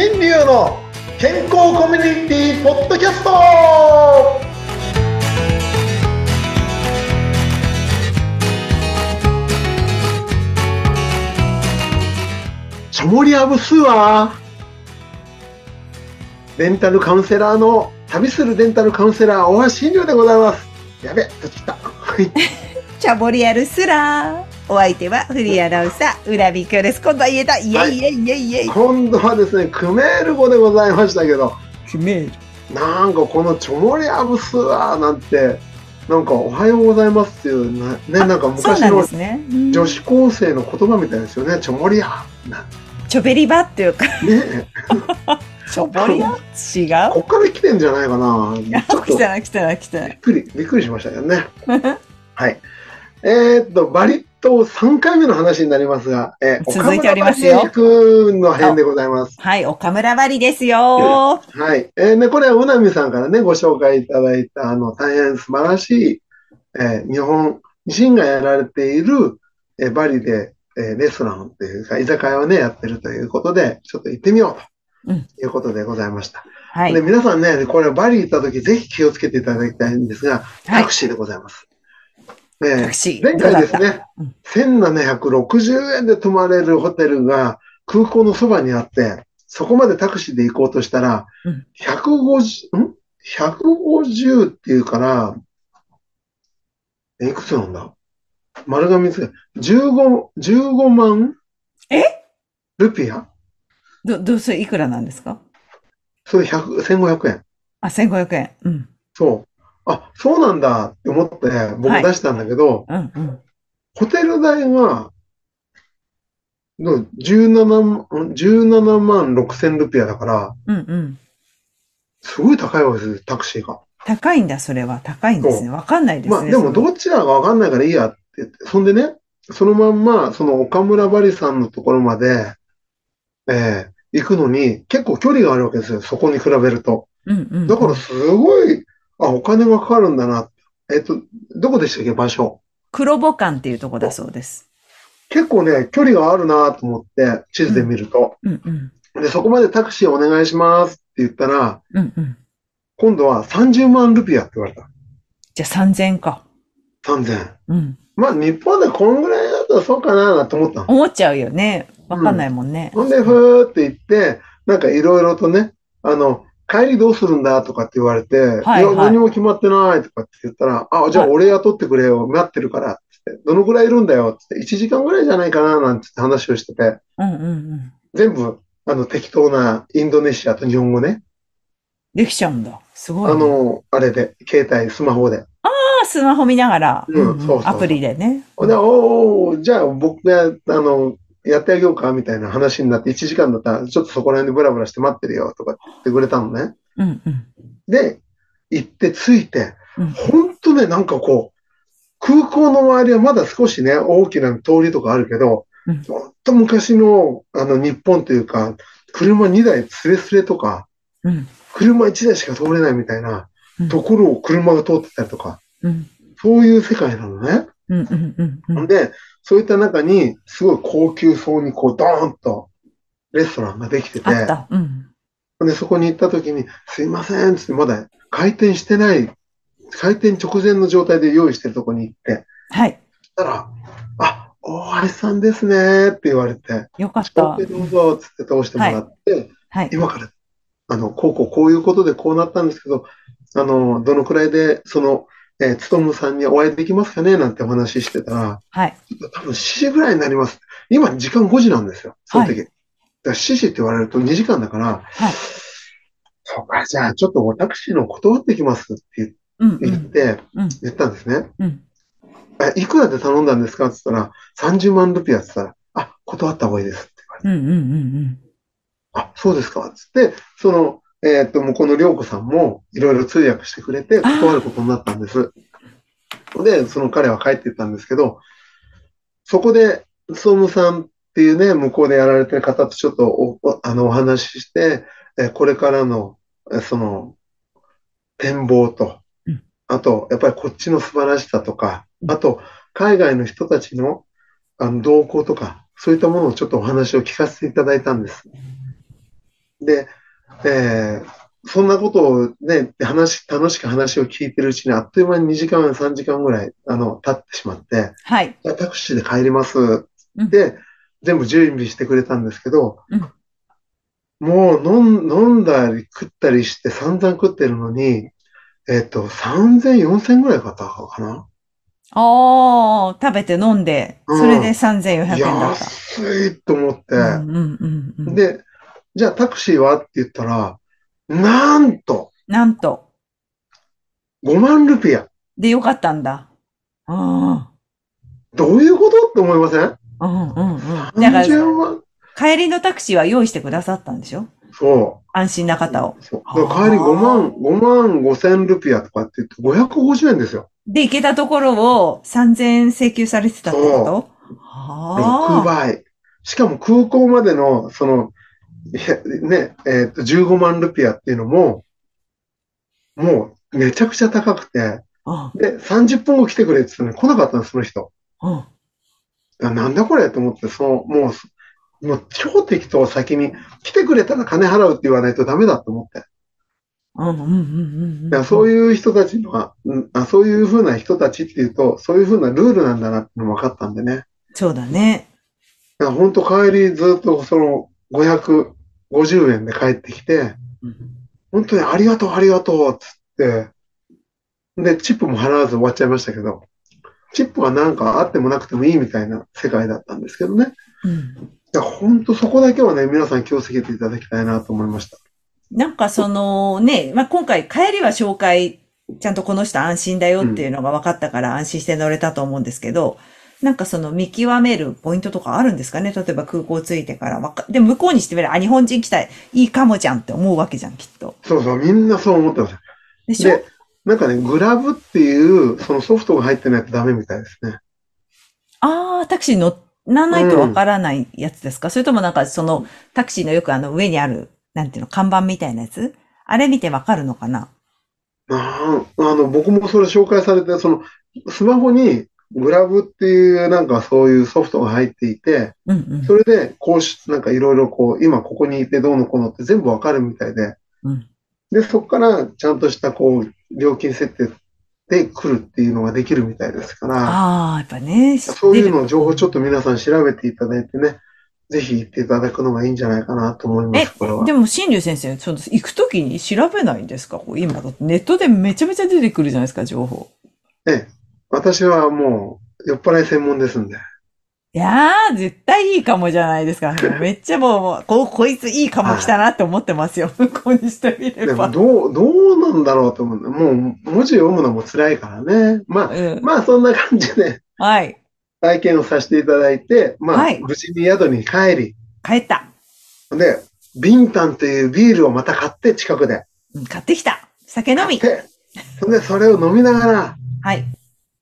新流の健康コミュニティポッドキャスト。チョモリアブスはデンタルカウンセラーの旅するデンタルカウンセラー大橋新流でございます。やべとちった。チャボリアルスラー。お相手はフリーアナウンサー、浦美京です。今度は言えた。イェイイェイイェイイェイ。今度はですねクメール語でございましたけどクメール。なんかこのチョモリアブスワーなんて、なんかおはようございますっていうな、ね、なんか昔の女子高生の言葉みたいですよね、チョモリア。なチョベリバっていうか、ね チョボリア違う？こっから来てんじゃないかな。来たな来たな来たなびっくり、びっくりしましたけどね。はい。えーっと、バリ島3回目の話になりますが、えー続いておりますよの編でございます。はい、岡村バリですよ。はい。えーね、これはうなみさんからね、ご紹介いただいた、あの、大変素晴らしい、えー日本人がやられている、えーバリで、えーレストランっていうか、居酒屋をね、やってるということで、ちょっと行ってみよううんということでございました。はいで、。皆さんね、これバリ行った時、ぜひ気をつけていただきたいんですが、はいタクシーでございます。えータクシー。前回ですねうん、1760円で泊まれるホテルが空港のそばにあって、そこまでタクシーで行こうとしたらうん、150、ん ?150 っていうから、えいくつなんだ？丸がつが15、15万え？ルピア？ど、どうする？いくらなんですか？それ100、1500円。あ、1500円。うん。そう。あ、そうなんだって思って僕はい出したんだけど、うんうん。ホテル代が、の17万、17万6千ルピアだから、うんうん。すごい高いわけですよ、タクシーが。高いんだ、それは。高いんですね。わかんないですね。まあでもどちらかわかんないからいいやって言って、そんでね、そのまんま、その岡村バリさんのところまで、えー行くのに結構距離があるわけですよ、そこに比べると。うんうん。だからすごい、あ、お金がかかるんだな。えっと、どこでしたっけ、場所？黒母館っていうとこだそうです。結構ね、距離があるなと思って、地図で見ると。うんうん。で、そこまでタクシーお願いしますって言ったら、うんうん。今度は30万ルピアって言われた。じゃあ3000か。3000。うん。まあ、日本でこんぐらいだったらそうかなと思ったの。思っちゃうよね。わかんないもんね。ほんで、ふーって言って、なんかいろいろとね、あの、帰りどうするんだとかって言われて、はいや、何も決まってないとかって言ったら、あ、じゃあ俺雇ってくれよ、待ってるからってって、どのぐらいいるんだよって1時間ぐらいじゃないかななんて話をしてて、うんうんうん。全部、あの、適当なインドネシアと日本語ね、できちゃうんだ。すごい、あね。の、あれで、携帯、スマホで。あスマホ見ながら。うんそうそうアプリでね。おー、じゃあ僕が、あの、やってあげようかみたいな話になって、1時間だったら、ちょっとそこら辺でブラブラして待ってるよとか言ってくれたのね。うんうん。で、行って着いて、うんほんとね、なんかこう、空港の周りはまだ少しね、大きな通りとかあるけど、うんと昔の、あの、日本というか、車2台スレスレとか、うん。車1台しか通れないみたいなうんところを車が通ってたりとか、うん。そういう世界なのね。うんうんうんうん。で、そういった中に、すごい高級そうにこう、ドーンと、レストランができてて、あった。うん。で、そこに行った時に、すいません、つって、まだ開店してない、開店直前の状態で用意してるとこに行って、はい。そしたら、あ、大橋さんですね、って言われて、よかった。どうぞ、つって通してもらって、はい。今から、あの、こうこうこういうことでこうなったんですけど、あの、どのくらいで、その、えー、つとむさんにお会いできますかねなんてお話ししてたら、はい。多分7時ぐらいになります。今時間5時なんですよ、その時。だから7時って言われると2時間だから、はいそうか、じゃあちょっとおタクシーの断ってきますって言って、うん。言ったんですね。うん。えいくらで頼んだんですかって言ったら、30万ルピアって言ったら、あ、断った方がいいですって言われて、うんうんうんあ、そうですかつって、その、えーっと、向こうの涼子さんもいろいろ通訳してくれて、断ることになったんです。で、その彼は帰っていったんですけど、そこで、総務さんっていうね、向こうでやられてる方とちょっとお、おあの、お話しして、えーこれからの、えーその、展望とうん、あと、やっぱりこっちの素晴らしさとかう、んあと、海外の人たちの、あの、動向とか、そういったものをちょっとお話を聞かせていただいたんです。で、えーそんなことをね、話、楽しく話を聞いてるうちにあっという間に2時間、3時間ぐらい、あの、経ってしまって、はい。タクシーで帰りますうんで、全部準備してくれたんですけど、うんもう飲ん飲んだり食ったりして散々食ってるのに、えっと、3000、4000ぐらい買ったかなああ、食べて飲んで、それで3400円だった。安いと思って、うんうんうんうん。で、じゃあタクシーは？って言ったら、なんと、なんと。5万ルピア。で、よかったんだ。うん。どういうこと？って思いません？うんうんうん。だから、?30 万帰りのタクシーは用意してくださったんでしょ？そ安心な方を。う。そう帰り5万、5万5千ルピアとかって言って550円ですよ。で、行けたところを3000円請求されてたってこと？6ああ。倍。しかも空港までの、その、いやね、えっと、15万ルピアっていうのも、もうめちゃくちゃ高くて、うんで、30分後来てくれって言ってたのに来なかったんです、その人。なんだこれと思って、その、もう、もう超適当先に来てくれたら金払うって言わないとダメだと思って。うんうんうんうんいやそうういう人たちのは、うんあそういうふうな人たちっていうと、そういうふうなルールなんだなってのも分かったんでね。ん。そうだね。本当帰りずっとその550円で帰ってきて、本当にありがとうありがとうっつって、で、チップも払わず終わっちゃいましたけど、チップはなんかあってもなくてもいいみたいな世界だったんですけどね。うん。本当そこだけはね、皆さん気をつけていただきたいなと思いました。なんかそのね、まあ、今回帰りは紹介、ちゃんとこの人安心だよっていうのが分かったから安心して乗れたと思うんですけど、なんかその見極めるポイントとかあるんですかね？例えば空港着いてから。わか、でも向こうにしてみれば、あ、日本人来たいいかもじゃんって思うわけじゃん、きっと。そうそう、みんなそう思ってます。でしょ？で、なんかね、グラブっていう、そのソフトが入ってないとダメみたいですね。ああ、タクシー乗らないとわからないやつですか、それともなんかそのタクシーのよくあの上にある、なんていうの、看板みたいなやつ？あれ見てわかるのかな？ああ、あの、僕もそれ紹介されて、その、スマホにグラブっていうなんかそういうソフトが入っていて、うんうん。それで、こうし、なんかいろいろこう、今ここにいてどうのこうのって全部わかるみたいで、うんで、そこからちゃんとしたこう、料金設定で来るっていうのができるみたいですから、ああ、やっぱね。そういうの情報ちょっと皆さん調べていただいてね、ぜひ行っていただくのがいいんじゃないかなと思いまえす、これは。でも、新竜先生、その行くときに調べないんですか？こう今だってネットでめちゃめちゃ出てくるじゃないですか、情報。ええ、私はもう酔っ払い専門ですんで。いやー、絶対いいかもじゃないですか。めっちゃもうもう、こ、こいついいかも来たなって思ってますよ。向 こうにしてみれでば。もどう、どうなんだろうと思う。もう文字読むのも辛いからね。まあ、うん。まあそんな感じではい。体験をさせていただいて、まあ、はい無事に宿に帰り、帰った。で、ビンタンというビールをまた買って近くで。うん買ってきた。酒飲み。でそれを飲みながらはい。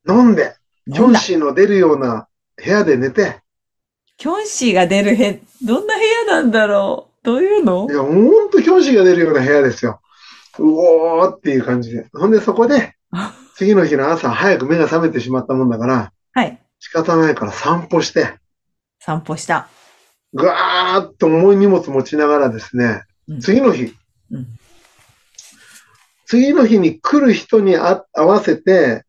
飲んで、キョン。シーの出るような部屋で寝て、キョンシーが出る部どんな部屋なんだろう？どういうの？いや、ほんとキョンシーが出るような部屋ですよ。うおーっていう感じで。ほんでそこで、次の日の朝早く目が覚めてしまったもんだから、はい。仕方ないから散歩して、散歩した。ぐわーっと重い荷物持ちながらですね、うん次の日、うん次の日に来る人にあ合わせて、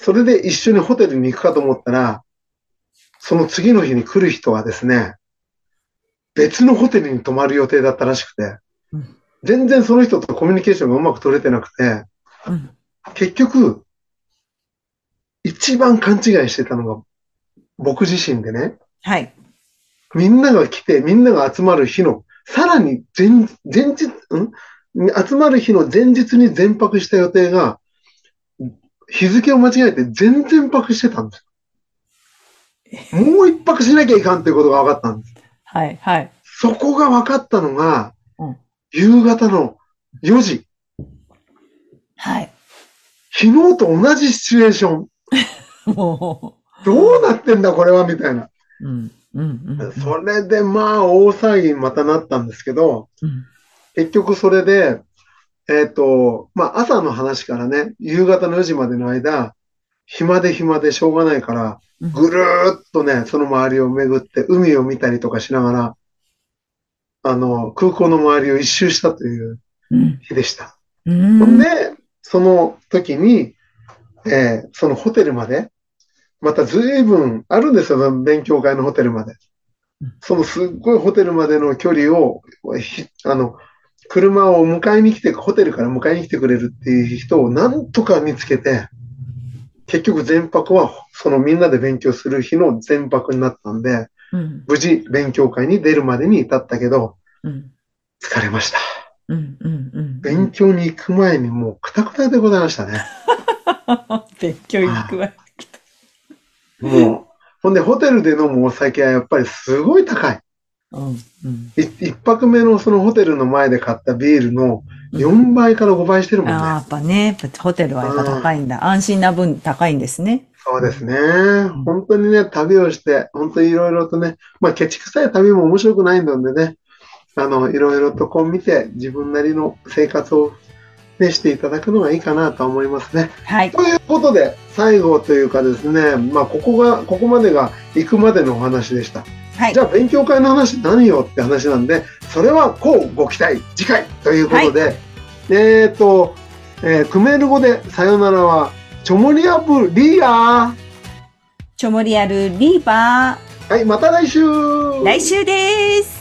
それで一緒にホテルに行くかと思ったら、その次の日に来る人はですね、別のホテルに泊まる予定だったらしくてうん、全然その人とコミュニケーションがうまく取れてなくて、うん。結局、一番勘違いしてたのが僕自身でね、はい。みんなが来て、みんなが集まる日の、さらに前、前日、ん？集まる日の前日に全泊した予定が、日付を間違えて全然泊してたんですよ。もう一泊しなきゃいかんということが分かったんです。はい。はい。そこが分かったのがうん、夕方の4時。はい。昨日と同じシチュエーション。もどうなってんだこれはみたいな。う。うん。うん。うん。それでまあ大騒ぎにまたなったんですけど、うん。結局それで、えっ、と、まあ朝の話からね、夕方の4時までの間、暇で暇でしょうがないから、うんぐるーっとね、その周りを巡って海を見たりとかしながら、あの、空港の周りを一周したといううん。日でした。うほんん。で、その時に、えーそのホテルまで、また随分あるんですよ、勉強会のホテルまでうん。そのすっごいホテルまでの距離を、ひあの、車を迎えに来て、ホテルから迎えに来てくれるっていう人をなんとか見つけて、結局全泊は、そのみんなで勉強する日の全泊になったんで、うん。無事勉強会に出るまでに至ったけど、うん。疲れました。うん。うん。うん。勉強に行く前にもうくたくたでございましたね。勉強行くわ。もう、ほんで、ホテルで飲むお酒はやっぱりすごい高い。うん。うん。い一泊目のそのホテルの前で買ったビールの4倍から5倍してるもんね。ああ、やっぱね、やっぱホテルはやっぱ高いんだ。安心な分高いんですね。そうですね。本当にね、旅をして、本当にいろいろとね、まあ、ケチくさい旅も面白くないのでね、あの、いろいろとこう見て、自分なりの生活をね、していただくのがいいかなと思いますね。はい。ということで、最後というかですね、まあ、ここが、ここまでが行くまでのお話でした。はいじゃ。あ勉強会の話何よって話なんで、それはこうご期待、次回ということで、えっ、と、えークメール語でさよならは、チョモリアブリアチョモリアルリーバはい、また来週ー。来週です。